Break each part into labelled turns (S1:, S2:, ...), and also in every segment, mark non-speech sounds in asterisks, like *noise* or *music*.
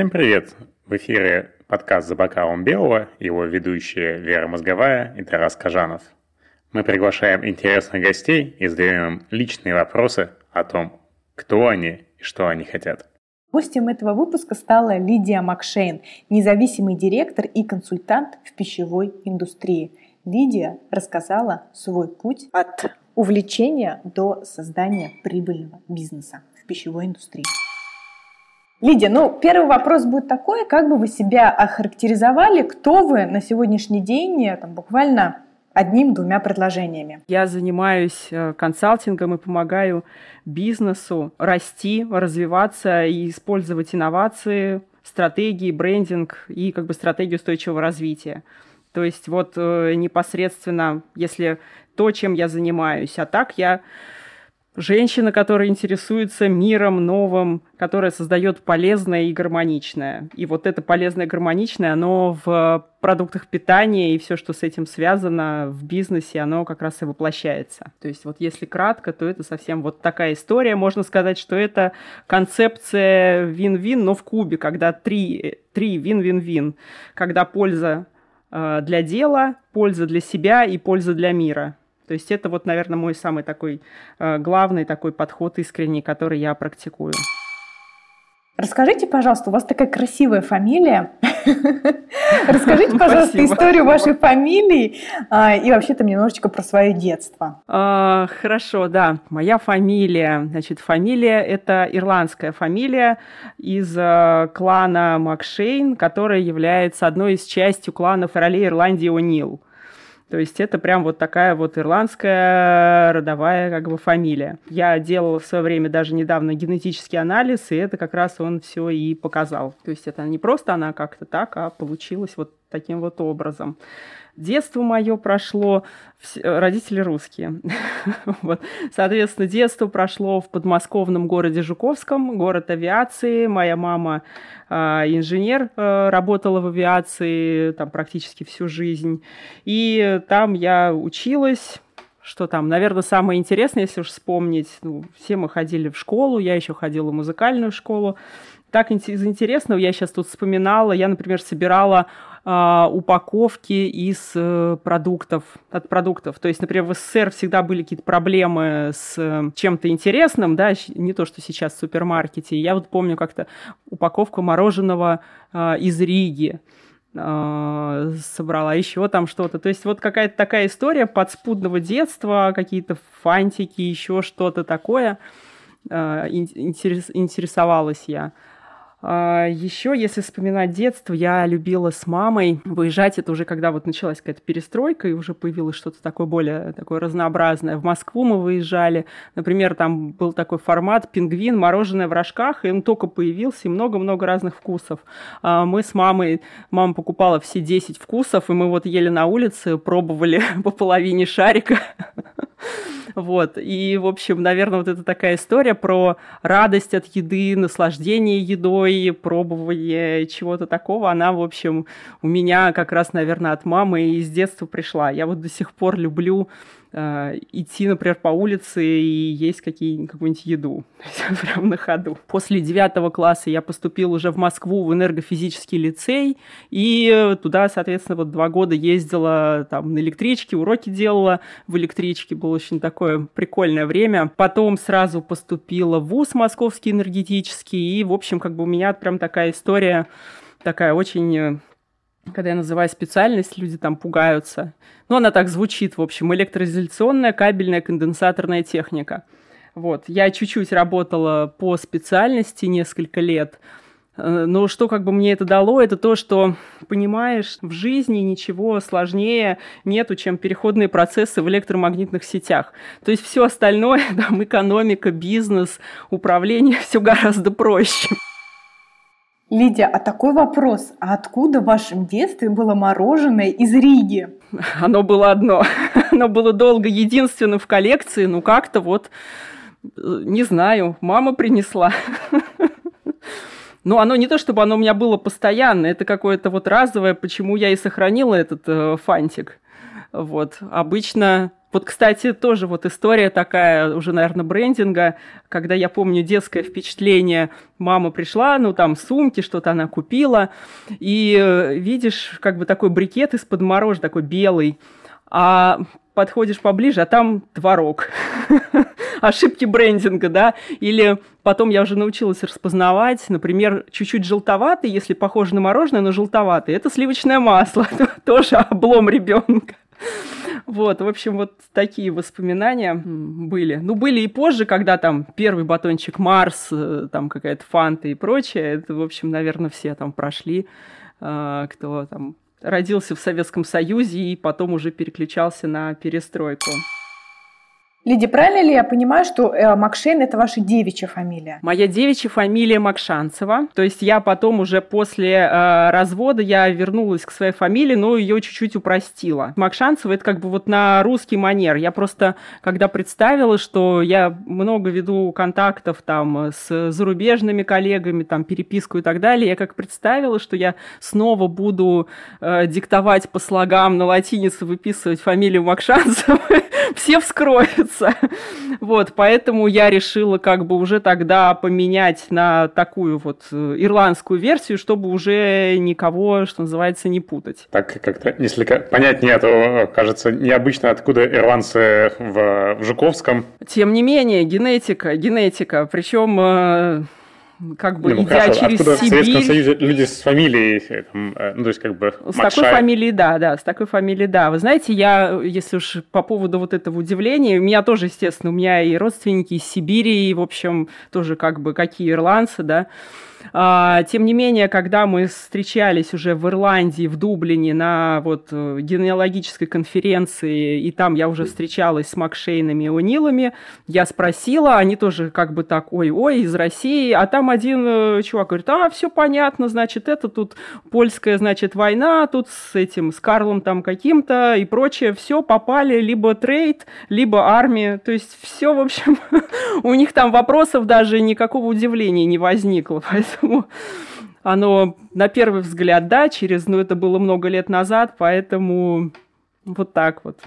S1: Всем привет! В эфире подкаст «За бокалом белого», его ведущие Вера Мозговая и Тарас Кажанов. Мы приглашаем интересных гостей и задаем им личные вопросы о том, кто они и что они хотят.
S2: Гостем этого выпуска стала Лидия Макшейн, независимый директор и консультант в пищевой индустрии. Лидия рассказала свой путь от увлечения до создания прибыльного бизнеса в пищевой индустрии. Лидия, ну, первый вопрос будет такой, как бы вы себя охарактеризовали, кто вы на сегодняшний день, э, там, буквально одним-двумя предложениями.
S3: Я занимаюсь э, консалтингом и помогаю бизнесу расти, развиваться и использовать инновации, стратегии, брендинг и как бы стратегию устойчивого развития. То есть вот э, непосредственно, если то, чем я занимаюсь, а так я Женщина, которая интересуется миром новым, которая создает полезное и гармоничное. И вот это полезное и гармоничное, оно в продуктах питания и все, что с этим связано в бизнесе, оно как раз и воплощается. То есть вот если кратко, то это совсем вот такая история. Можно сказать, что это концепция вин-вин, но в кубе, когда три, три вин-вин-вин. Когда польза э, для дела, польза для себя и польза для мира. То есть это вот, наверное, мой самый такой э, главный такой подход искренний, который я практикую.
S2: Расскажите, пожалуйста, у вас такая красивая фамилия. *laughs* Расскажите, пожалуйста, историю вашей фамилии а, и вообще там немножечко про свое детство.
S3: А, хорошо, да. Моя фамилия, значит, фамилия это ирландская фамилия из э, клана Макшейн, которая является одной из частью клана королей Ирландии О'Нил. То есть это прям вот такая вот ирландская родовая как бы фамилия. Я делала в свое время даже недавно генетический анализ, и это как раз он все и показал. То есть это не просто она как-то так, а получилось вот таким вот образом. Детство мое прошло, родители русские. *laughs* вот. Соответственно, детство прошло в подмосковном городе Жуковском, город авиации. Моя мама э, инженер, э, работала в авиации там практически всю жизнь. И там я училась, что там, наверное, самое интересное, если уж вспомнить, ну, все мы ходили в школу, я еще ходила в музыкальную школу. Так из интересного я сейчас тут вспоминала, я, например, собирала а, упаковки из э, продуктов, от продуктов. То есть, например, в СССР всегда были какие-то проблемы с э, чем-то интересным, да, не то, что сейчас в супермаркете. Я вот помню как-то упаковку мороженого а, из Риги а, собрала еще там что-то. То есть вот какая-то такая история подспудного детства, какие-то фантики, еще что-то такое. Интерес, интересовалась я. А, Еще, если вспоминать детство, я любила с мамой выезжать. Это уже когда вот началась какая-то перестройка, и уже появилось что-то такое более такое разнообразное. В Москву мы выезжали. Например, там был такой формат «Пингвин», мороженое в рожках, и он только появился, и много-много разных вкусов. А, мы с мамой, мама покупала все 10 вкусов, и мы вот ели на улице, пробовали *laughs* по половине шарика. *laughs* Вот. И, в общем, наверное, вот это такая история про радость от еды, наслаждение едой, пробование чего-то такого, она, в общем, у меня как раз, наверное, от мамы и с детства пришла. Я вот до сих пор люблю э, идти, например, по улице и есть какие, какую-нибудь еду. *laughs* Прям на ходу. После девятого класса я поступил уже в Москву в энергофизический лицей, и туда, соответственно, вот два года ездила там на электричке, уроки делала в электричке. Было очень такое прикольное время. Потом сразу поступила в ВУЗ Московский энергетический, и, в общем, как бы у меня прям такая история такая очень э, когда я называю специальность, люди там пугаются. Ну, она так звучит, в общем, электроизоляционная кабельная конденсаторная техника. Вот. Я чуть-чуть работала по специальности несколько лет, э, но что как бы мне это дало, это то, что, понимаешь, в жизни ничего сложнее нету, чем переходные процессы в электромагнитных сетях. То есть все остальное, *laughs* там, экономика, бизнес, управление, *laughs* все гораздо проще.
S2: Лидия, а такой вопрос. А откуда в вашем детстве было мороженое из Риги? *laughs*
S3: Оно было одно. *laughs* Оно было долго единственным в коллекции. Ну, как-то вот, не знаю, мама принесла. *laughs* Но оно не то, чтобы оно у меня было постоянно, это какое-то вот разовое, почему я и сохранила этот э, фантик. Вот, обычно вот, кстати, тоже вот история такая, уже, наверное, брендинга, когда я помню детское впечатление, мама пришла, ну, там, сумки, что-то она купила, и э, видишь, как бы такой брикет из-под мороженого, такой белый, а подходишь поближе, а там творог. *laughs* Ошибки брендинга, да? Или потом я уже научилась распознавать, например, чуть-чуть желтоватый, если похоже на мороженое, но желтоватый. Это сливочное масло, *laughs* тоже облом ребенка. Вот, в общем, вот такие воспоминания были. Ну, были и позже, когда там первый батончик Марс, э, там какая-то фанта и прочее. Это, в общем, наверное, все там прошли, э, кто там родился в Советском Союзе и потом уже переключался на перестройку.
S2: Лиди, правильно ли я понимаю, что э, Макшейн – это ваша девичья фамилия?
S3: Моя девичья фамилия Макшанцева. То есть я потом уже после э, развода я вернулась к своей фамилии, но ее чуть-чуть упростила. Макшанцева – это как бы вот на русский манер. Я просто, когда представила, что я много веду контактов там с зарубежными коллегами, там переписку и так далее, я как представила, что я снова буду э, диктовать по слогам на латинице, выписывать фамилию Макшанцева, *laughs* все вскроются нравится. *laughs* Вот, поэтому я решила как бы уже тогда поменять на такую вот э, ирландскую версию, чтобы уже никого, что называется, не путать.
S1: Так как-то несколько понятнее, а то кажется необычно, откуда ирландцы в, в Жуковском.
S3: Тем не менее, генетика, генетика. Причем э, как бы ну, идя хорошо. через
S1: Откуда
S3: Сибирь...
S1: в Советском Союзе люди с фамилией, там, э, ну, то есть как бы
S3: С Макшай. такой фамилией, да, да, с такой фамилией, да. Вы знаете, я, если уж по поводу вот этого удивления, у меня тоже, естественно, у меня и родственники из Сибири, и, в общем, тоже как бы какие ирландцы, да, тем не менее, когда мы встречались уже в Ирландии, в Дублине на вот э, генеалогической конференции, и там я уже встречалась с Макшейнами и Унилами, я спросила, они тоже как бы так, ой-ой, из России, а там один э, чувак говорит, а, все понятно, значит, это тут польская, значит, война, тут с этим, с Карлом там каким-то и прочее, все попали, либо трейд, либо армия, то есть все, в общем, *laughs* у них там вопросов даже никакого удивления не возникло, поэтому поэтому оно на первый взгляд, да, через, ну, это было много лет назад, поэтому вот так вот.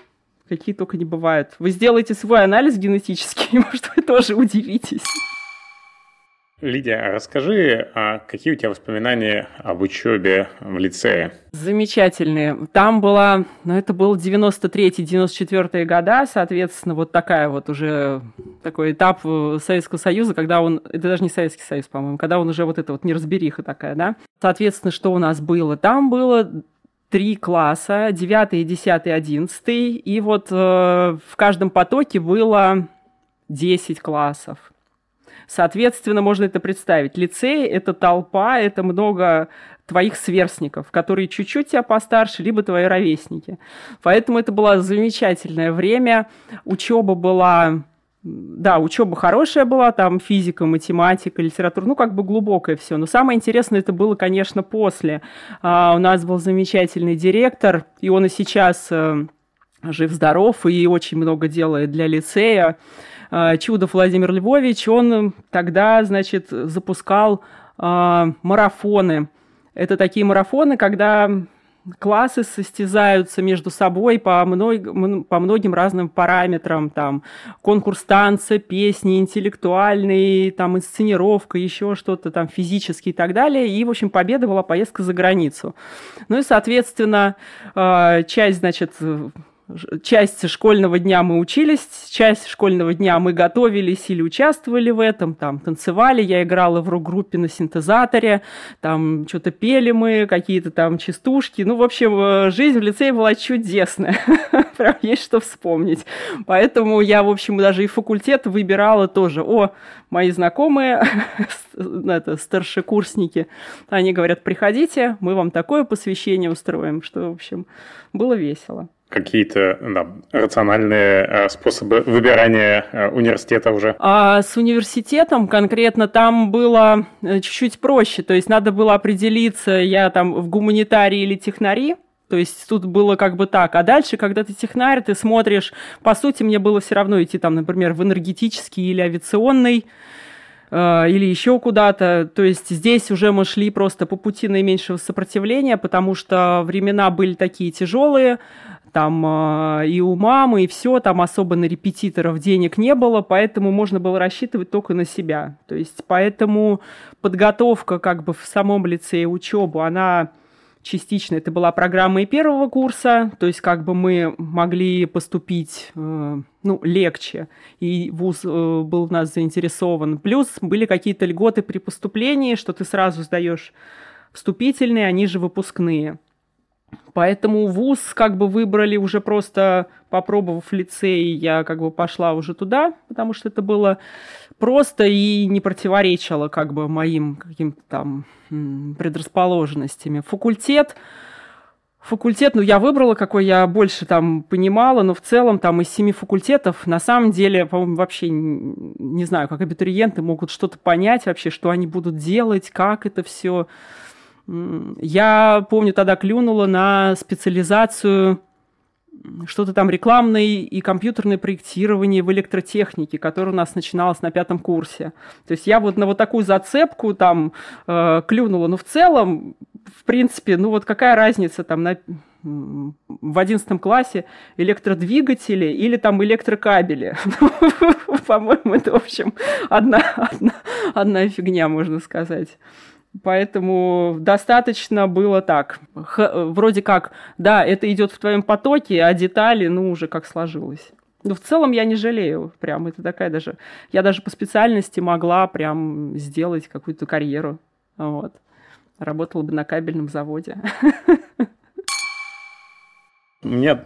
S3: Какие только не бывают. Вы сделаете свой анализ генетический, *laughs* может, вы тоже удивитесь.
S1: Лидия, а расскажи, а какие у тебя воспоминания об учебе в лицее?
S3: Замечательные. Там была, ну это был 93-94 года, соответственно, вот такая вот уже такой этап Советского Союза, когда он, это даже не Советский Союз, по-моему, когда он уже вот это вот неразбериха такая, да. Соответственно, что у нас было? Там было три класса, 9, 10, 11, и вот э, в каждом потоке было 10 классов. Соответственно, можно это представить. Лицей – это толпа, это много твоих сверстников, которые чуть-чуть тебя постарше, либо твои ровесники. Поэтому это было замечательное время. Учеба была да, учеба хорошая была, там физика, математика, литература, ну, как бы глубокое все. Но самое интересное это было, конечно, после. А, у нас был замечательный директор, и он и сейчас э, жив-здоров, и очень много делает для лицея. А, Чудов Владимир Львович, он тогда, значит, запускал э, марафоны. Это такие марафоны, когда классы состязаются между собой по, мног, по многим разным параметрам, там, конкурс танца, песни, интеллектуальный, там, инсценировка, еще что-то там, физически и так далее, и, в общем, победа была поездка за границу. Ну и, соответственно, а, часть, значит, часть школьного дня мы учились, часть школьного дня мы готовились или участвовали в этом, там танцевали, я играла в рок-группе на синтезаторе, там что-то пели мы, какие-то там частушки. Ну, в общем, э, жизнь в лицее была чудесная. *laughs* Прям есть что вспомнить. Поэтому я, в общем, даже и факультет выбирала тоже. О, мои знакомые, *laughs* это старшекурсники, они говорят, приходите, мы вам такое посвящение устроим, что, в общем, было весело
S1: какие-то да, рациональные э, способы выбирания э, университета уже?
S3: А с университетом конкретно там было э, чуть-чуть проще. То есть надо было определиться, я там в гуманитарии или технари. То есть тут было как бы так. А дальше, когда ты технарь, ты смотришь... По сути, мне было все равно идти там, например, в энергетический или авиационный или еще куда-то. То есть здесь уже мы шли просто по пути наименьшего сопротивления, потому что времена были такие тяжелые, там э, и у мамы, и все, там особо на репетиторов денег не было, поэтому можно было рассчитывать только на себя. То есть поэтому подготовка как бы в самом лице учебу, она частично это была программа и первого курса, то есть как бы мы могли поступить э, ну, легче, и вуз э, был в нас заинтересован. Плюс были какие-то льготы при поступлении, что ты сразу сдаешь вступительные, они же выпускные. Поэтому вуз как бы выбрали уже просто попробовав лицей, я как бы пошла уже туда, потому что это было просто и не противоречило как бы моим каким-то там предрасположенностями. Факультет, факультет, ну, я выбрала, какой я больше там понимала, но в целом там из семи факультетов, на самом деле, по-моему, вообще не знаю, как абитуриенты могут что-то понять вообще, что они будут делать, как это все. Я помню, тогда клюнула на специализацию что-то там рекламное и компьютерное проектирование в электротехнике, которое у нас начиналось на пятом курсе. То есть я вот на вот такую зацепку там э, клюнула. Но в целом, в принципе, ну вот какая разница там на в одиннадцатом классе электродвигатели или там электрокабели. *laughs* По-моему, это, в общем, одна, одна, одна фигня, можно сказать. Поэтому достаточно было так. Х, вроде как, да, это идет в твоем потоке, а детали, ну, уже как сложилось. Но в целом я не жалею. Прям это такая даже... Я даже по специальности могла прям сделать какую-то карьеру. Вот. Работала бы на кабельном заводе.
S1: У меня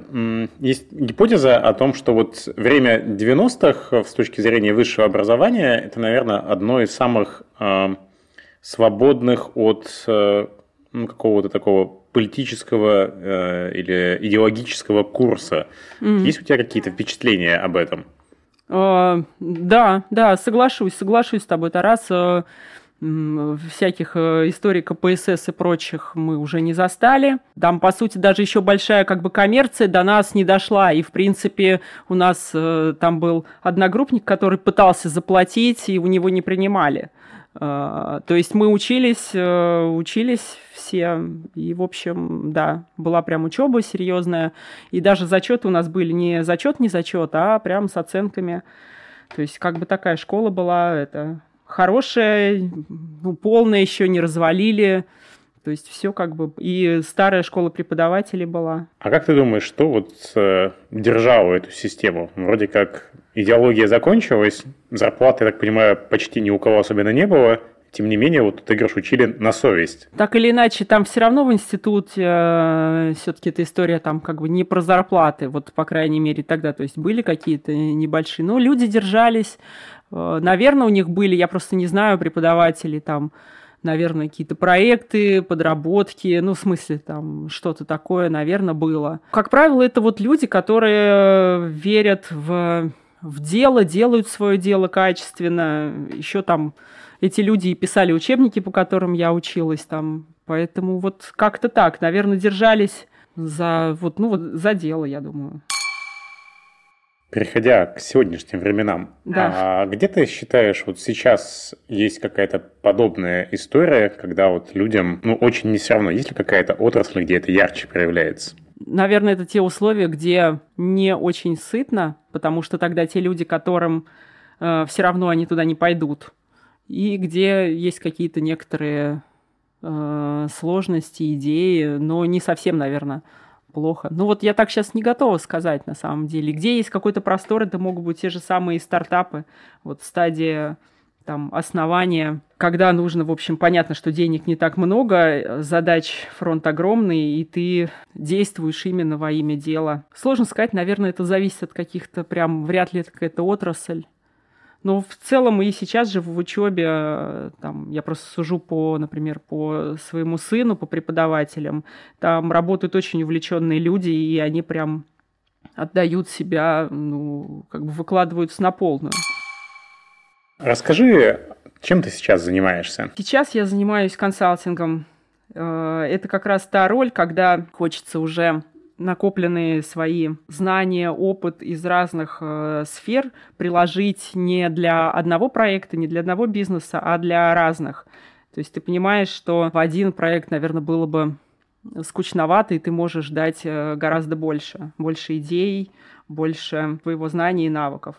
S1: есть гипотеза о том, что вот время 90-х с точки зрения высшего образования это, наверное, одно из самых свободных от э, ну, какого-то такого политического э, или идеологического курса. Mm-hmm. Есть у тебя какие-то впечатления об этом?
S3: Uh, да, да, соглашусь, соглашусь с тобой, Тарас. Uh, всяких историй КПСС и прочих мы уже не застали. Там, по сути, даже еще большая как бы коммерция до нас не дошла. И, в принципе, у нас там был одногруппник, который пытался заплатить, и у него не принимали. А, то есть мы учились, э, учились все, и, в общем, да, была прям учеба серьезная, и даже зачеты у нас были не зачет, не зачет, а прям с оценками. То есть как бы такая школа была, это хорошая, ну, полная еще не развалили, то есть все как бы... И старая школа преподавателей была.
S1: А как ты думаешь, что вот э, держало эту систему? Вроде как идеология закончилась, зарплаты, я так понимаю, почти ни у кого особенно не было, тем не менее, вот ты говоришь, учили на совесть.
S3: Так или иначе, там все равно в институте э, все-таки эта история там как бы не про зарплаты, вот по крайней мере тогда, то есть были какие-то небольшие, но люди держались, э, наверное, у них были, я просто не знаю, преподаватели там, наверное, какие-то проекты, подработки, ну, в смысле, там, что-то такое, наверное, было. Как правило, это вот люди, которые верят в, в дело, делают свое дело качественно. Еще там эти люди и писали учебники, по которым я училась там. Поэтому вот как-то так, наверное, держались за, вот, ну, вот, за дело, я думаю.
S1: Переходя к сегодняшним временам, да. а где ты считаешь, вот сейчас есть какая-то подобная история, когда вот людям, ну, очень не все равно, есть ли какая-то отрасль, где это ярче проявляется?
S3: Наверное, это те условия, где не очень сытно, потому что тогда те люди, которым э, все равно они туда не пойдут, и где есть какие-то некоторые э, сложности, идеи, но не совсем, наверное, плохо. Ну вот я так сейчас не готова сказать на самом деле. Где есть какой-то простор, это могут быть те же самые стартапы. Вот стадия там основания, когда нужно, в общем, понятно, что денег не так много, задач фронт огромный, и ты действуешь именно во имя дела. Сложно сказать, наверное, это зависит от каких-то прям, вряд ли это какая-то отрасль. Но в целом и сейчас же в учебе, э, там, я просто сужу по, например, по своему сыну, по преподавателям, там работают очень увлеченные люди, и они прям отдают себя, ну, как бы выкладываются на полную.
S1: Расскажи, чем ты сейчас занимаешься?
S3: Сейчас я занимаюсь консалтингом. Э, это как раз та роль, когда хочется уже накопленные свои знания, опыт из разных э, сфер приложить не для одного проекта, не для одного бизнеса, а для разных. То есть ты понимаешь, что в один проект, наверное, было бы скучновато, и ты можешь дать э, гораздо больше. Больше идей, больше твоего знания и навыков.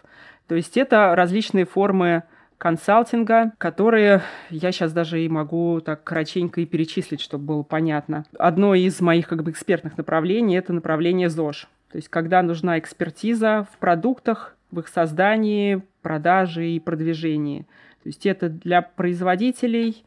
S3: То есть это различные формы консалтинга, которые я сейчас даже и могу так кратенько и перечислить, чтобы было понятно. Одно из моих как бы экспертных направлений – это направление ЗОЖ. То есть когда нужна экспертиза в продуктах, в их создании, продаже и продвижении. То есть это для производителей,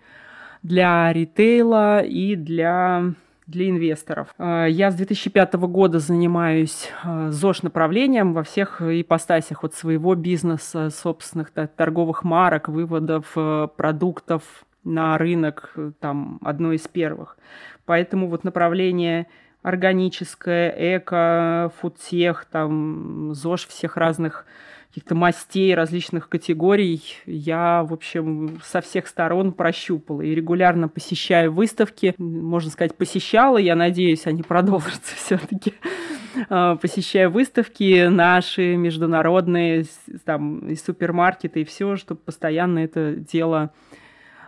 S3: для ритейла и для для инвесторов. Э, я с 2005 года занимаюсь э, ЗОЖ-направлением во всех ипостасях вот своего бизнеса, собственных торговых марок, выводов э, продуктов на рынок, там, одно из первых. Поэтому вот направление органическое, эко, фудтех, там, ЗОЖ всех разных каких-то мастей различных категорий я, в общем, со всех сторон прощупала и регулярно посещаю выставки. Можно сказать, посещала, я надеюсь, они продолжатся *laughs* все-таки. А, посещаю выставки наши международные, там, и супермаркеты, и все, чтобы постоянно это дело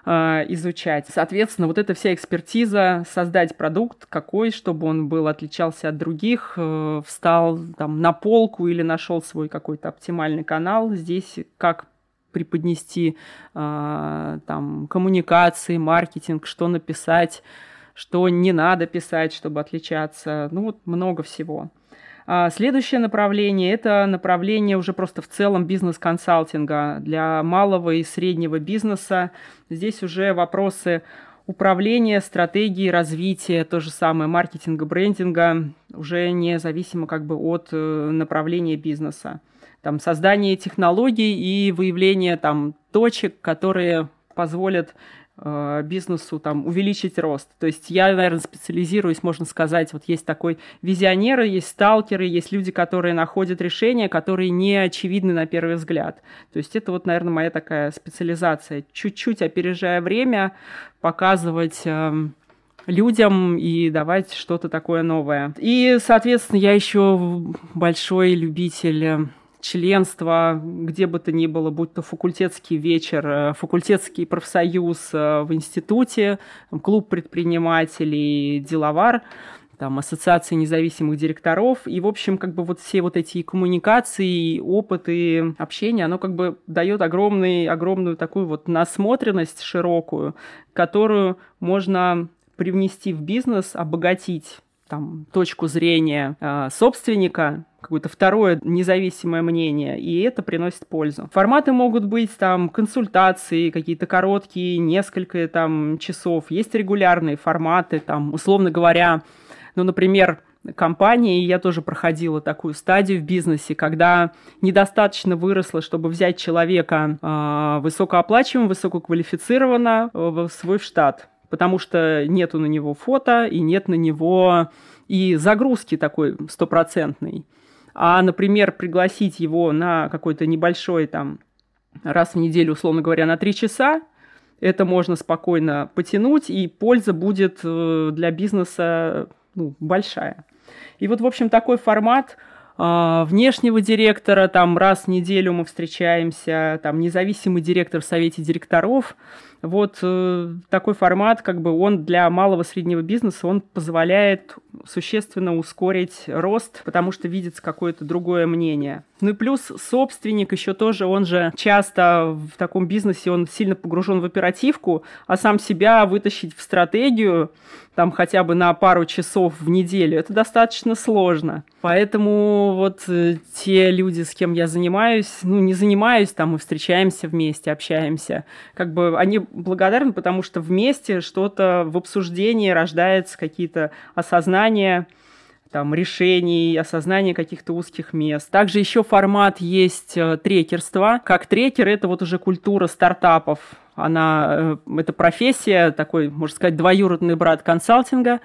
S3: Э, изучать. Соответственно, вот эта вся экспертиза, создать продукт какой, чтобы он был, отличался от других, э, встал там на полку или нашел свой какой-то оптимальный канал. Здесь как преподнести э, там коммуникации, маркетинг, что написать, что не надо писать, чтобы отличаться. Ну вот много всего. А следующее направление – это направление уже просто в целом бизнес-консалтинга для малого и среднего бизнеса. Здесь уже вопросы управления, стратегии, развития, то же самое маркетинга, брендинга, уже независимо как бы от э, направления бизнеса. Там создание технологий и выявление там точек, которые позволят бизнесу там увеличить рост. То есть я, наверное, специализируюсь, можно сказать, вот есть такой визионеры, есть сталкеры, есть люди, которые находят решения, которые не очевидны на первый взгляд. То есть это вот, наверное, моя такая специализация. Чуть-чуть опережая время, показывать э, людям и давать что-то такое новое. И, соответственно, я еще большой любитель э, членство, где бы то ни было, будь то факультетский вечер, э, факультетский профсоюз э, в институте, клуб предпринимателей, деловар, там, ассоциации независимых директоров. И, в общем, как бы вот все вот эти коммуникации, опыты, общения, оно как бы дает огромный, огромную такую вот насмотренность широкую, которую можно привнести в бизнес, обогатить там, точку зрения э, собственника, какое-то второе независимое мнение, и это приносит пользу. Форматы могут быть там консультации, какие-то короткие, несколько там часов. Есть регулярные форматы, там, условно говоря, ну, например, компании, я тоже проходила такую стадию в бизнесе, когда недостаточно выросло, чтобы взять человека э, высокооплачиваемого, высококвалифицированного э, в свой штат потому что нету на него фото и нет на него и загрузки такой стопроцентной. А, например, пригласить его на какой-то небольшой там раз в неделю, условно говоря, на три часа, это можно спокойно потянуть, и польза будет э, для бизнеса ну, большая. И вот, в общем, такой формат э, внешнего директора, там раз в неделю мы встречаемся, там независимый директор в совете директоров – вот э, такой формат, как бы он для малого среднего бизнеса, он позволяет существенно ускорить рост, потому что видится какое-то другое мнение. Ну и плюс собственник еще тоже, он же часто в таком бизнесе, он сильно погружен в оперативку, а сам себя вытащить в стратегию, там хотя бы на пару часов в неделю, это достаточно сложно. Поэтому вот э, те люди, с кем я занимаюсь, ну не занимаюсь, там мы встречаемся вместе, общаемся, как бы они благодарны, потому что вместе что-то в обсуждении рождается, какие-то осознания, там, решений, осознание каких-то узких мест. Также еще формат есть э, трекерства. Как трекер это вот уже культура стартапов. Она, э, это профессия, такой, можно сказать, двоюродный брат консалтинга,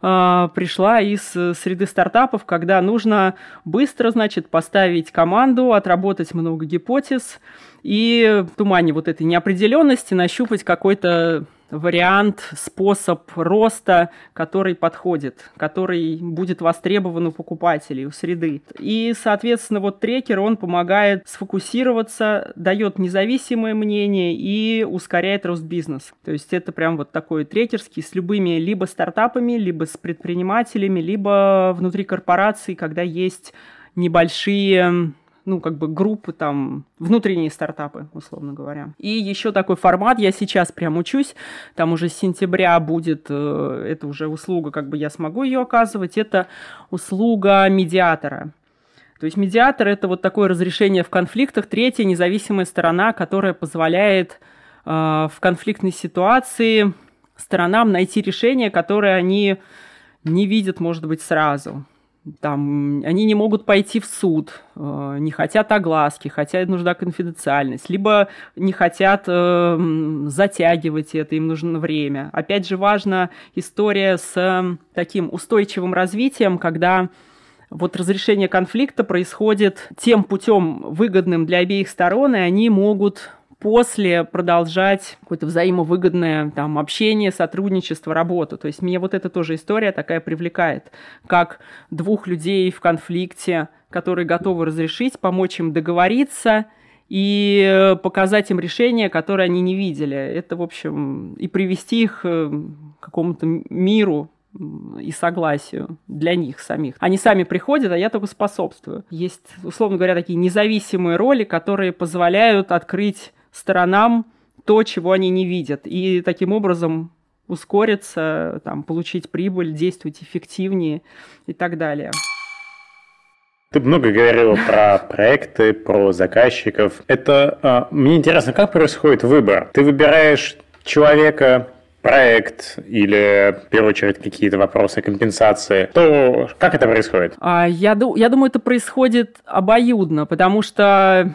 S3: э, пришла из среды стартапов, когда нужно быстро, значит, поставить команду, отработать много гипотез и в тумане вот этой неопределенности нащупать какой-то вариант, способ роста, который подходит, который будет востребован у покупателей, у среды. И, соответственно, вот трекер, он помогает сфокусироваться, дает независимое мнение и ускоряет рост бизнеса. То есть это прям вот такой трекерский с любыми либо стартапами, либо с предпринимателями, либо внутри корпораций, когда есть небольшие ну, как бы группы там, внутренние стартапы, условно говоря. И еще такой формат, я сейчас прям учусь, там уже с сентября будет, э, это уже услуга, как бы я смогу ее оказывать, это услуга медиатора. То есть медиатор – это вот такое разрешение в конфликтах, третья независимая сторона, которая позволяет э, в конфликтной ситуации сторонам найти решение, которое они не видят, может быть, сразу там, они не могут пойти в суд, э, не хотят огласки, хотя нужна конфиденциальность, либо не хотят э, затягивать это, им нужно время. Опять же, важна история с э, таким устойчивым развитием, когда вот разрешение конфликта происходит тем путем выгодным для обеих сторон, и они могут после продолжать какое-то взаимовыгодное там, общение, сотрудничество, работу. То есть мне вот эта тоже история такая привлекает, как двух людей в конфликте, которые готовы разрешить, помочь им договориться и показать им решение, которое они не видели. Это, в общем, и привести их э, к какому-то миру, и согласию для них самих. Они сами приходят, а я только способствую. Есть, условно говоря, такие независимые роли, которые позволяют открыть сторонам то, чего они не видят. И таким образом ускориться, там, получить прибыль, действовать эффективнее и так далее.
S1: Ты много говорила про проекты, про заказчиков. Это э, мне интересно, как происходит выбор? Ты выбираешь человека, проект или, в первую очередь, какие-то вопросы компенсации, то как это происходит?
S3: А, я, я думаю, это происходит обоюдно, потому что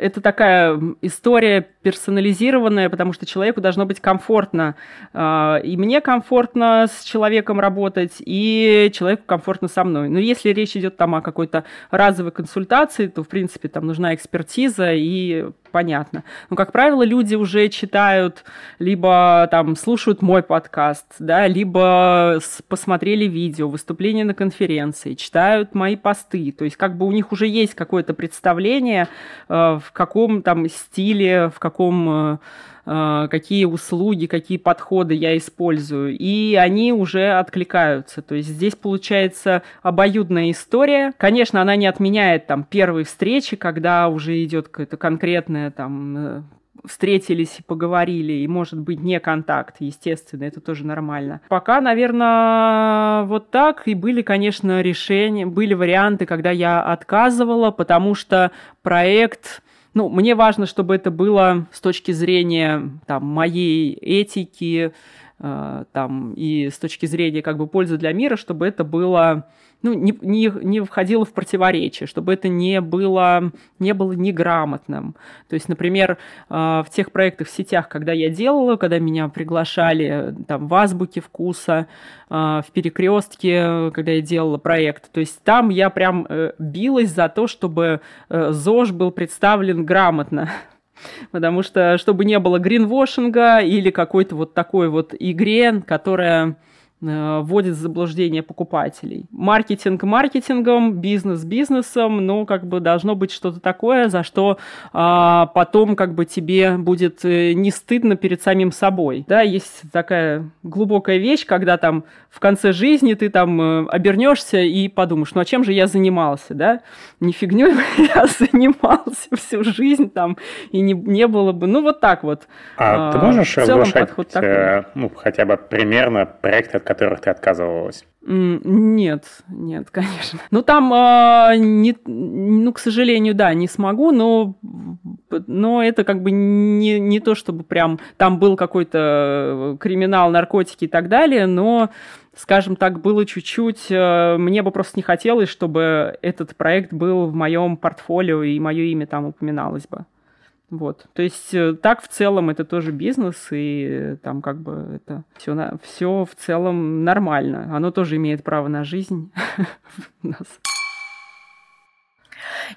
S3: это такая история персонализированная, потому что человеку должно быть комфортно. А, и мне комфортно с человеком работать, и человеку комфортно со мной. Но если речь идет там о какой-то разовой консультации, то, в принципе, там нужна экспертиза и понятно. Но, как правило, люди уже читают, либо там слушают мой подкаст, да, либо посмотрели видео, выступления на конференции, читают мои посты. То есть как бы у них уже есть какое-то представление, э, в каком там стиле, в каком э, э, какие услуги, какие подходы я использую, и они уже откликаются. То есть здесь получается обоюдная история. Конечно, она не отменяет там первой встречи, когда уже идет какая-то конкретная там э, встретились и поговорили, и, может быть, не контакт, естественно, это тоже нормально. Пока, наверное, вот так, и были, конечно, решения, были варианты, когда я отказывала, потому что проект ну, мне важно, чтобы это было с точки зрения там, моей этики, э, там, и с точки зрения как бы пользы для мира, чтобы это было ну, не, не, не входило в противоречие, чтобы это не было, не было неграмотным. То есть, например, э, в тех проектах в сетях, когда я делала, когда меня приглашали там, в азбуке вкуса, э, в перекрестке, когда я делала проект, то есть там я прям э, билась за то, чтобы ЗОЖ был представлен грамотно. *laughs* Потому что, чтобы не было гринвошинга или какой-то вот такой вот игре, которая Э, вводит в заблуждение покупателей. Маркетинг маркетингом, бизнес бизнесом, но как бы должно быть что-то такое, за что а, потом как бы тебе будет э, не стыдно перед самим собой. Да, есть такая глубокая вещь, когда там в конце жизни ты там э, обернешься и подумаешь, ну а чем же я занимался, да? Не фигней *laughs* я занимался всю жизнь там, и не, не было бы, ну вот так вот.
S1: А, а ты можешь разглашать ну, хотя бы примерно проект, от которых ты отказывалась?
S3: Нет, нет, *laughs* конечно. Ну, там, э, не, ну, к сожалению, да, не смогу, но, но это как бы не, не то, чтобы прям там был какой-то криминал, наркотики и так далее, но, скажем так, было чуть-чуть... Э, мне бы просто не хотелось, чтобы этот проект был в моем портфолио и мое имя там упоминалось бы. Вот. То есть э, так в целом это тоже бизнес, и э, там как бы это все, все в целом нормально. Оно тоже имеет право на жизнь *laughs* у нас.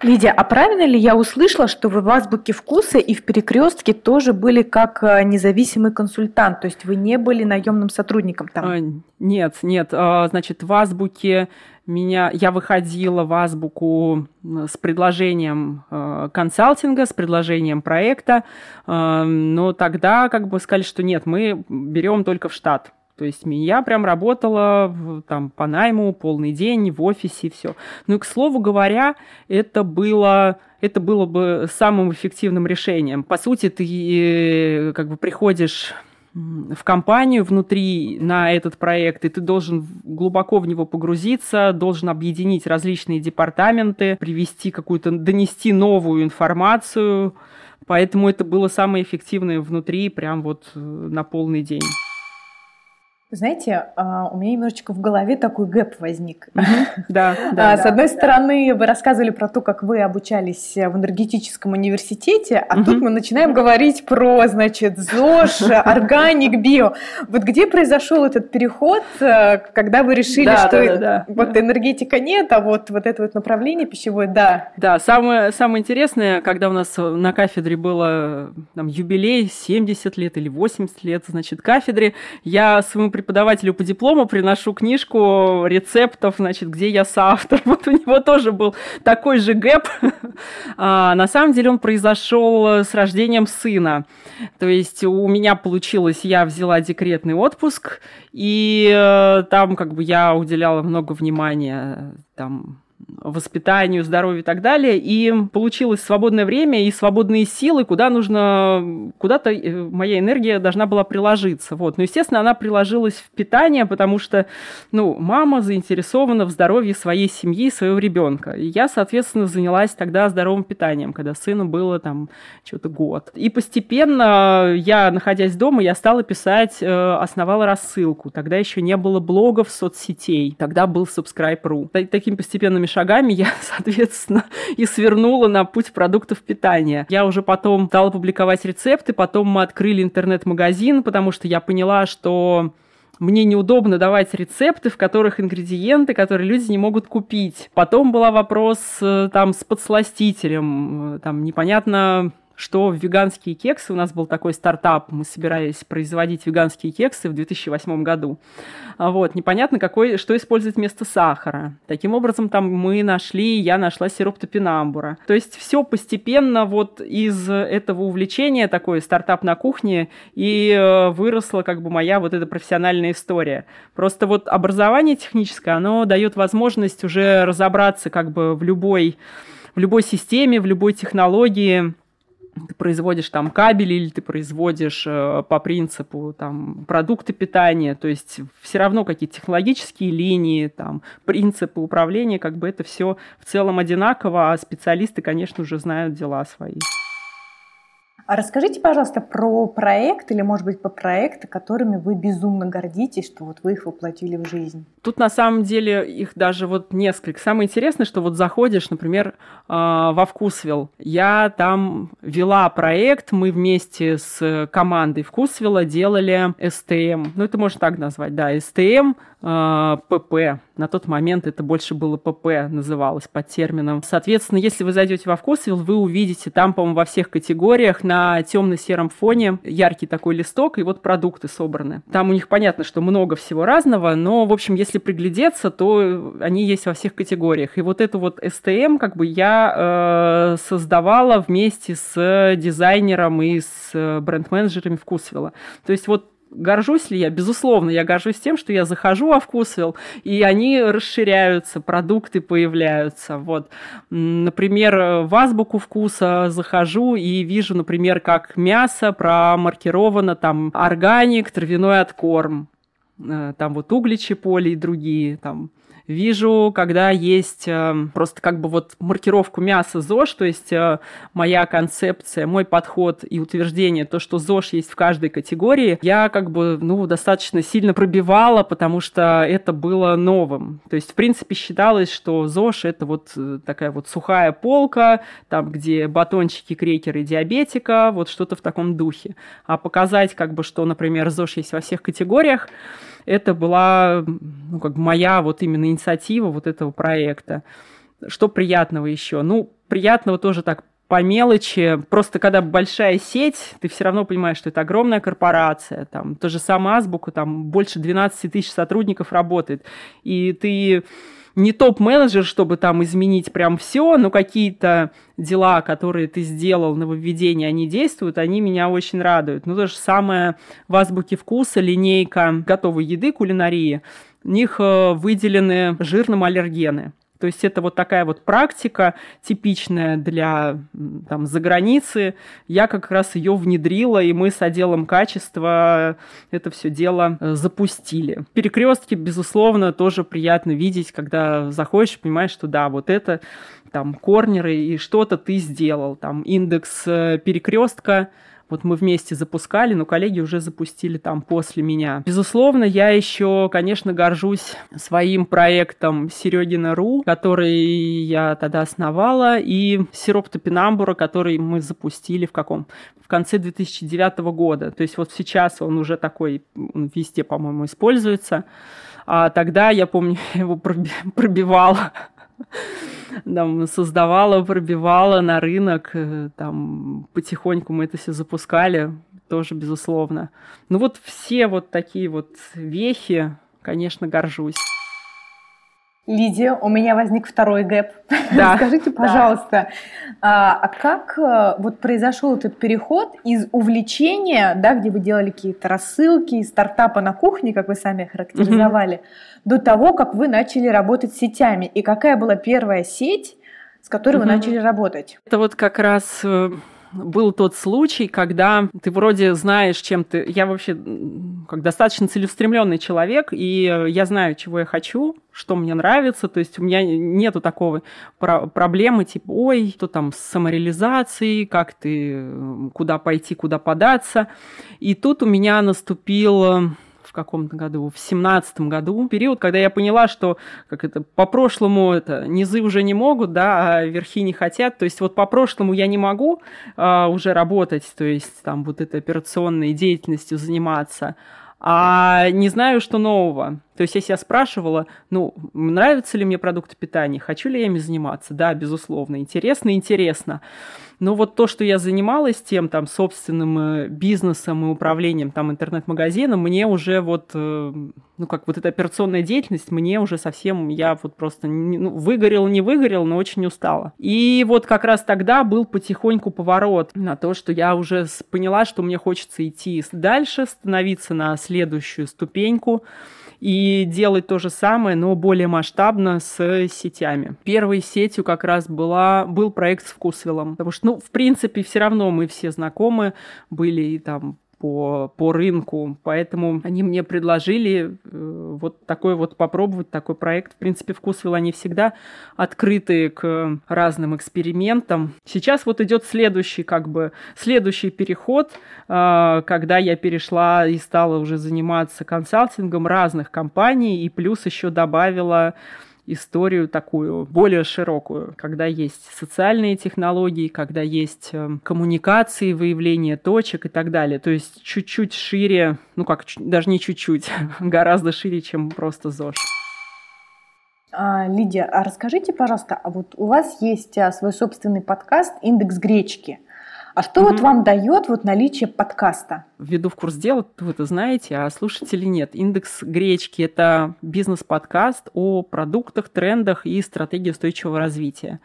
S2: Лидия, а правильно ли я услышала, что вы в азбуке вкуса и в перекрестке тоже были как э, независимый консультант, то есть вы не были наемным сотрудником там? А,
S3: нет, нет, а, значит, в азбуке меня, я выходила в азбуку с предложением э, консалтинга, с предложением проекта, э, но тогда как бы сказали, что нет, мы берем только в штат. То есть я прям работала там по найму полный день в офисе, все. Ну и, к слову говоря, это было это было бы самым эффективным решением. По сути, ты э, как бы приходишь в компанию внутри на этот проект, и ты должен глубоко в него погрузиться, должен объединить различные департаменты, привести какую-то, донести новую информацию. Поэтому это было самое эффективное внутри, прям вот э, на полный день.
S2: Знаете, а, у меня немножечко в голове такой гэп возник.
S3: Да, *laughs* да.
S2: С одной стороны, вы рассказывали про то, как вы обучались в энергетическом университете, а тут мы начинаем говорить про, значит, ЗОЖ, *laughs* органик, био. Вот где произошел этот переход, э, когда вы решили, что вот энергетика нет, а вот вот это вот направление пищевое, да.
S3: Да, самое самое интересное, когда у нас на кафедре было там юбилей 70 лет или 80 лет, значит, кафедре, я своему преподавателю по диплому приношу книжку рецептов, значит, где я соавтор. *laughs* Вот у него тоже был такой же гэп. *laughs* а, на самом деле он произошел с рождением сына. То есть у меня получилось, я взяла декретный отпуск, и э, там как бы я уделяла много внимания там воспитанию, здоровью и так далее. И получилось свободное время и свободные силы, куда нужно, куда-то э, моя энергия должна была приложиться. Вот. Но, естественно, она приложилась в питание, потому что, ну, мама заинтересована в здоровье своей семьи, своего ребенка. И я, соответственно, занялась тогда здоровым питанием, когда сыну было там что-то год. И постепенно я, находясь дома, я стала писать, э, основала рассылку. Тогда еще не было блогов, соцсетей. Тогда был Subscribe.ru. Такими постепенными шагами я, *laughs* соответственно, и свернула на путь продуктов питания. Я уже потом стала публиковать рецепты, потом мы открыли интернет-магазин, потому что я поняла, что мне неудобно давать рецепты, в которых ингредиенты, которые люди не могут купить. Потом был вопрос э, там с подсластителем, э, там непонятно что веганские кексы, у нас был такой стартап, мы собирались производить веганские кексы в 2008 году. А вот, непонятно, какой, что использовать вместо сахара. Таким образом, там мы нашли, я нашла сироп топинамбура. То есть все постепенно вот из этого увлечения, такой стартап на кухне, и э, выросла как бы моя вот эта профессиональная история. Просто вот образование техническое, оно дает возможность уже разобраться как бы в любой в любой системе, в любой технологии, ты производишь там кабель или ты производишь э, по принципу там продукты питания, то есть все равно какие-то технологические линии, там принципы управления, как бы это все в целом одинаково, а специалисты, конечно, уже знают дела свои.
S2: А расскажите, пожалуйста, про проект или, может быть, по проекты, которыми вы безумно гордитесь, что вот вы их воплотили в жизнь.
S3: Тут на самом деле их даже вот несколько. Самое интересное, что вот заходишь, например, а, во Вкусвилл. Я там вела проект, мы вместе с командой Вкусвилла делали СТМ. Ну, это можно так назвать, да, СТМ ПП. На тот момент это больше было ПП, называлось под термином. Соответственно, если вы зайдете во Вкусвилл, вы увидите там, по-моему, во всех категориях на темно-сером фоне яркий такой листок, и вот продукты собраны. Там у них понятно, что много всего разного, но, в общем, если приглядеться, то они есть во всех категориях. И вот эту вот STM как бы я э, создавала вместе с дизайнером и с э, бренд-менеджерами Вкусвилла. То есть вот горжусь ли я? Безусловно, я горжусь тем, что я захожу во вкусвилл, и они расширяются, продукты появляются. Вот. Например, в азбуку вкуса захожу и вижу, например, как мясо промаркировано там органик, травяной откорм э, там вот угличи поле и другие, там Вижу, когда есть э, просто как бы вот маркировку мяса ЗОЖ, то есть э, моя концепция, мой подход и утверждение, то, что ЗОЖ есть в каждой категории, я как бы, ну, достаточно сильно пробивала, потому что это было новым. То есть, в принципе, считалось, что ЗОЖ это вот э, такая вот сухая полка, там, где батончики, крекеры диабетика, вот что-то в таком духе. А показать, как бы, что, например, ЗОЖ есть во всех категориях, это была ну, как бы моя вот именно инициатива вот этого проекта. Что приятного еще? Ну, приятного тоже так по мелочи. Просто когда большая сеть, ты все равно понимаешь, что это огромная корпорация. Там то же самое Азбука, там больше 12 тысяч сотрудников работает. И ты не топ-менеджер, чтобы там изменить прям все, но какие-то дела, которые ты сделал, нововведения, они действуют, они меня очень радуют. Ну, то же самое в азбуке вкуса, линейка готовой еды, кулинарии, у них э, выделены жирным аллергены. То есть это вот такая вот практика типичная для там, заграницы. Я как раз ее внедрила, и мы с отделом качества это все дело э, запустили. Перекрестки, безусловно, тоже приятно видеть, когда заходишь, понимаешь, что да, вот это там корнеры и что-то ты сделал. Там индекс э, перекрестка вот мы вместе запускали, но коллеги уже запустили там после меня. Безусловно, я еще, конечно, горжусь своим проектом Серегина.ру, который я тогда основала, и Сироп Топинамбура, который мы запустили в каком? В конце 2009 года. То есть вот сейчас он уже такой, везде, по-моему, используется. А тогда, я помню, *laughs* его пробивала там, создавала, пробивала на рынок, э, там, потихоньку мы это все запускали, тоже безусловно. Ну вот все вот такие вот вехи, конечно, горжусь.
S2: Лидия, у меня возник второй гэп. Да. *laughs* Скажите, пожалуйста, да. а, как э, вот произошел этот переход из увлечения, да, где вы делали какие-то рассылки, стартапа на кухне, как вы сами характеризовали, угу. до того, как вы начали работать с сетями? И какая была первая сеть, с которой угу. вы начали работать?
S3: Это вот как раз э, был тот случай, когда ты вроде знаешь, чем ты... Я вообще как достаточно целеустремленный человек, и я знаю, чего я хочу, что мне нравится, то есть у меня нету такого про- проблемы, типа, ой, что там с самореализацией, как ты, куда пойти, куда податься. И тут у меня наступил в каком-то году, в семнадцатом году, период, когда я поняла, что как это по прошлому это низы уже не могут, да, а верхи не хотят. То есть вот по прошлому я не могу а, уже работать, то есть там вот этой операционной деятельностью заниматься, а не знаю, что нового. То есть я себя спрашивала, ну, нравятся ли мне продукты питания, хочу ли я ими заниматься? Да, безусловно, интересно, интересно. Но вот то, что я занималась тем там собственным э, бизнесом и управлением там интернет-магазином, мне уже вот, э, ну как вот эта операционная деятельность, мне уже совсем, я вот просто не, ну, выгорел, не выгорел, но очень устала. И вот как раз тогда был потихоньку поворот на то, что я уже поняла, что мне хочется идти дальше, становиться на следующую ступеньку и делать то же самое, но более масштабно с сетями. Первой сетью как раз была, был проект с Вкусвиллом, потому что, ну, в принципе, все равно мы все знакомы были и там по, по рынку. Поэтому они мне предложили э, вот такой вот попробовать, такой проект. В принципе, вкусвилл они всегда открыты к разным экспериментам. Сейчас вот идет следующий, как бы, следующий переход, э, когда я перешла и стала уже заниматься консалтингом разных компаний, и плюс еще добавила историю такую более широкую, когда есть социальные технологии, когда есть эм, коммуникации, выявление точек и так далее. То есть чуть-чуть шире, ну как, даже не чуть-чуть, *laughs* гораздо шире, чем просто ЗОЖ.
S2: А, Лидия, а расскажите, пожалуйста, а вот у вас есть а, свой собственный подкаст «Индекс гречки». А что угу. вот вам дает вот наличие подкаста?
S3: Введу в курс дела, вы это знаете, а слушатели нет. Индекс гречки – это бизнес-подкаст о продуктах, трендах и стратегии устойчивого развития.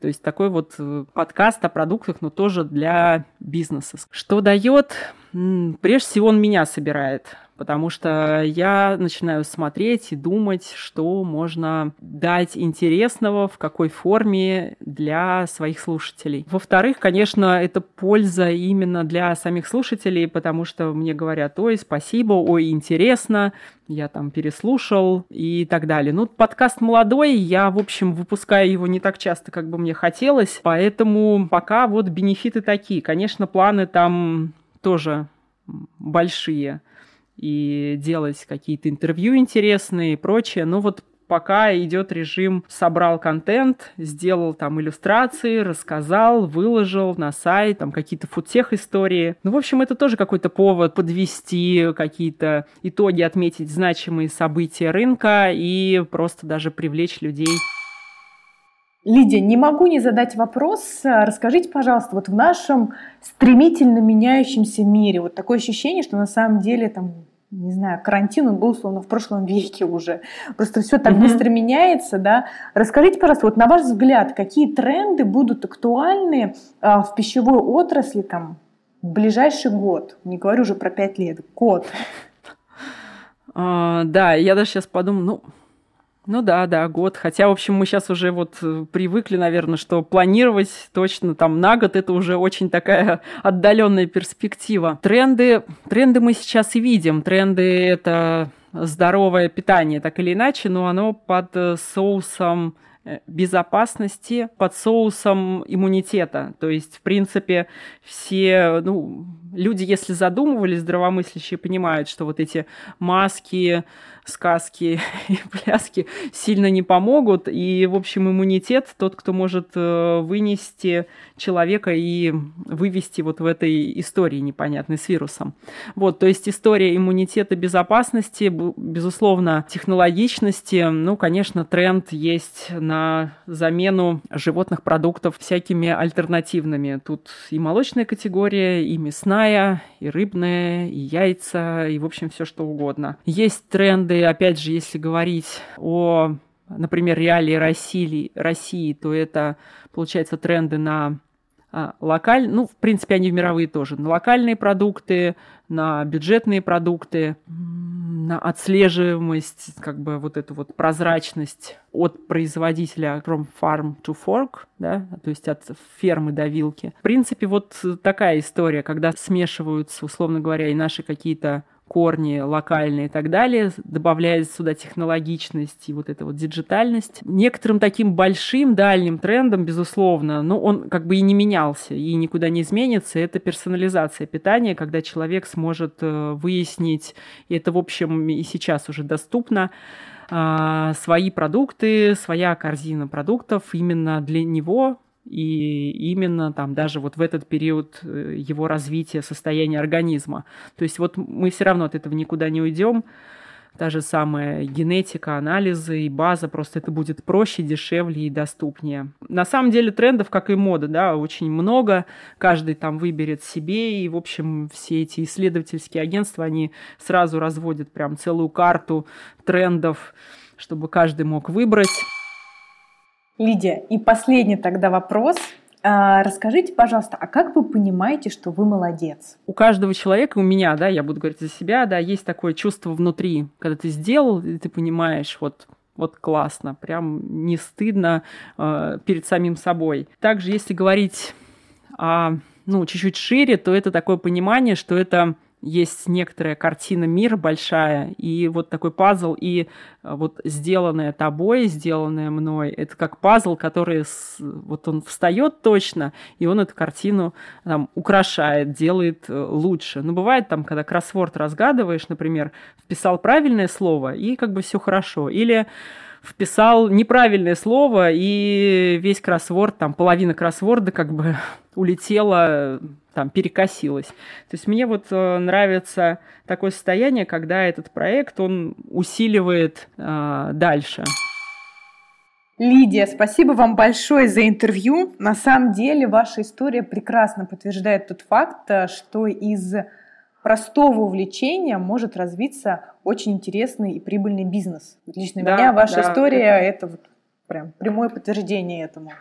S3: То есть такой вот э, подкаст о продуктах, но тоже для бизнеса. Что дает? Прежде всего, он меня собирает потому что я начинаю смотреть и думать, что можно дать интересного, в какой форме для своих слушателей. Во-вторых, конечно, это польза именно для самих слушателей, потому что мне говорят, ой, спасибо, ой, интересно, я там переслушал и так далее. Ну, подкаст молодой, я, в общем, выпускаю его не так часто, как бы мне хотелось, поэтому пока вот бенефиты такие. Конечно, планы там тоже большие и делать какие-то интервью интересные и прочее. Но вот пока идет режим собрал контент, сделал там иллюстрации, рассказал, выложил на сайт, там какие-то футех истории. Ну, в общем, это тоже какой-то повод подвести какие-то итоги, отметить значимые события рынка и просто даже привлечь людей.
S2: Лидия, не могу не задать вопрос. Расскажите, пожалуйста, вот в нашем стремительно меняющемся мире, вот такое ощущение, что на самом деле там не знаю, карантин, он был условно в прошлом веке уже. Просто все так mm-hmm. быстро меняется, да. Расскажите, пожалуйста, вот на ваш взгляд, какие тренды будут актуальны а, в пищевой отрасли там в ближайший год? Не говорю уже про пять лет, год.
S3: А, да, я даже сейчас подумаю, ну, ну да, да, год. Хотя, в общем, мы сейчас уже вот э, привыкли, наверное, что планировать точно там на год это уже очень такая *laughs* отдаленная перспектива. Тренды, тренды мы сейчас и видим. Тренды это здоровое питание, так или иначе, но оно под э, соусом Э, безопасности под соусом иммунитета. То есть, в принципе, все, ну, люди, если задумывались, здравомыслящие, понимают, что вот эти маски, сказки *laughs* и пляски сильно не помогут. И, в общем, иммунитет тот, кто может э, вынести человека и вывести вот в этой истории непонятной с вирусом. Вот, то есть история иммунитета безопасности, безусловно, технологичности, ну, конечно, тренд есть на замену животных продуктов всякими альтернативными. Тут и молочная категория, и мясная, и рыбная, и яйца, и, в общем, все что угодно. Есть тренды, опять же, если говорить о, например, реалии России, России то это, получается, тренды на локаль, ну, в принципе, они в мировые тоже, на локальные продукты, на бюджетные продукты, на отслеживаемость, как бы вот эту вот прозрачность от производителя from farm to fork, да, то есть от фермы до вилки. В принципе, вот такая история, когда смешиваются, условно говоря, и наши какие-то корни локальные и так далее, добавляет сюда технологичность и вот эта вот диджитальность. Некоторым таким большим дальним трендом, безусловно, но он как бы и не менялся, и никуда не изменится, это персонализация питания, когда человек сможет э, выяснить, и это, в общем, и сейчас уже доступно, а, свои продукты, своя корзина продуктов именно для него, и именно там даже вот в этот период э, его развития, состояния организма. То есть вот мы все равно от этого никуда не уйдем. Та же самая генетика, анализы и база, просто это будет проще, дешевле и доступнее. На самом деле трендов, как и мода, да, очень много. Каждый там выберет себе, и, в общем, все эти исследовательские агентства, они сразу разводят прям целую карту трендов, чтобы каждый мог выбрать.
S2: Лидия, и последний тогда вопрос. А, расскажите, пожалуйста, а как вы понимаете, что вы молодец?
S3: У каждого человека, у меня, да, я буду говорить за себя, да, есть такое чувство внутри, когда ты сделал, и ты понимаешь, вот вот классно, прям не стыдно э, перед самим собой. Также, если говорить о, ну, чуть-чуть шире, то это такое понимание, что это есть некоторая картина мира большая, и вот такой пазл, и а, вот сделанное тобой, сделанное мной, это как пазл, который вот он встает точно, и он эту картину там, украшает, делает э, лучше. Но бывает там, когда кроссворд разгадываешь, например, вписал правильное слово, и как бы все хорошо. Или вписал неправильное слово, и весь кроссворд, там половина кроссворда как бы *laughs* улетела, там перекосилась. То есть мне вот э, нравится такое состояние, когда этот проект, он усиливает э, дальше.
S2: Лидия, спасибо вам большое за интервью. На самом деле ваша история прекрасно подтверждает тот факт, э, что из простого увлечения может развиться очень интересный и прибыльный бизнес. Лично да, меня ваша да, история это... это вот прям прямое подтверждение этому.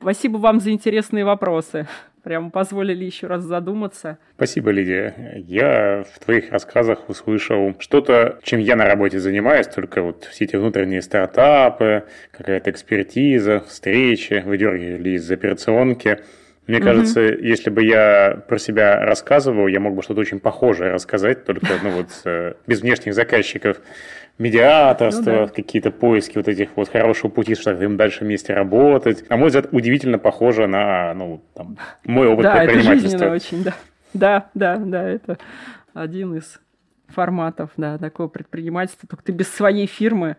S3: Спасибо вам за интересные вопросы. Прям позволили еще раз задуматься.
S1: Спасибо, Лидия. Я в твоих рассказах услышал что-то, чем я на работе занимаюсь, только вот все эти внутренние стартапы, какая-то экспертиза, встречи, выдергивали из операционки – мне кажется, угу. если бы я про себя рассказывал, я мог бы что-то очень похожее рассказать, только ну, вот, э, без внешних заказчиков. Медиаторство, ну, да. какие-то поиски вот этих вот хорошего пути, чтобы им дальше вместе работать. А мой взгляд, удивительно похоже на ну, там, мой опыт
S3: да, предпринимательства. Это очень, да. Да, да, да, это один из форматов, да, такого предпринимательства. Только ты без своей фирмы,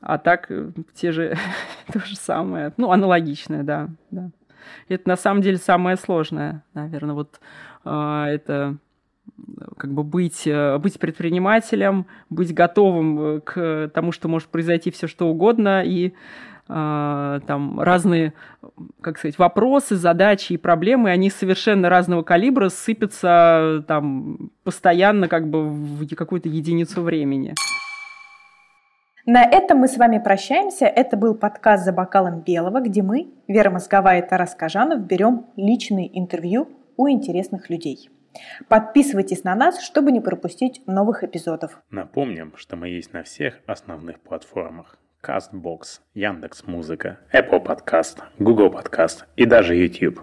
S3: а так э, те же, *laughs* то же самое, ну, аналогичное, да, да. Это на самом деле самое сложное, наверное, вот э, это как бы быть, э, быть предпринимателем, быть готовым к тому, что может произойти все что угодно, и э, там разные, как сказать, вопросы, задачи и проблемы, они совершенно разного калибра сыпятся там постоянно как бы в какую-то единицу времени.
S2: На этом мы с вами прощаемся. Это был подкаст «За бокалом белого», где мы, Вера Мозговая и Тарас Кажанов, берем личные интервью у интересных людей. Подписывайтесь на нас, чтобы не пропустить новых эпизодов.
S1: Напомним, что мы есть на всех основных платформах. CastBox, Яндекс.Музыка, Apple Podcast, Google Podcast и даже YouTube.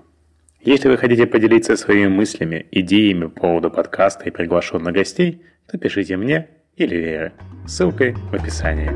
S1: Если вы хотите поделиться своими мыслями, идеями по поводу подкаста и приглашенных гостей, то пишите мне или Вере. Ссылкой в описании.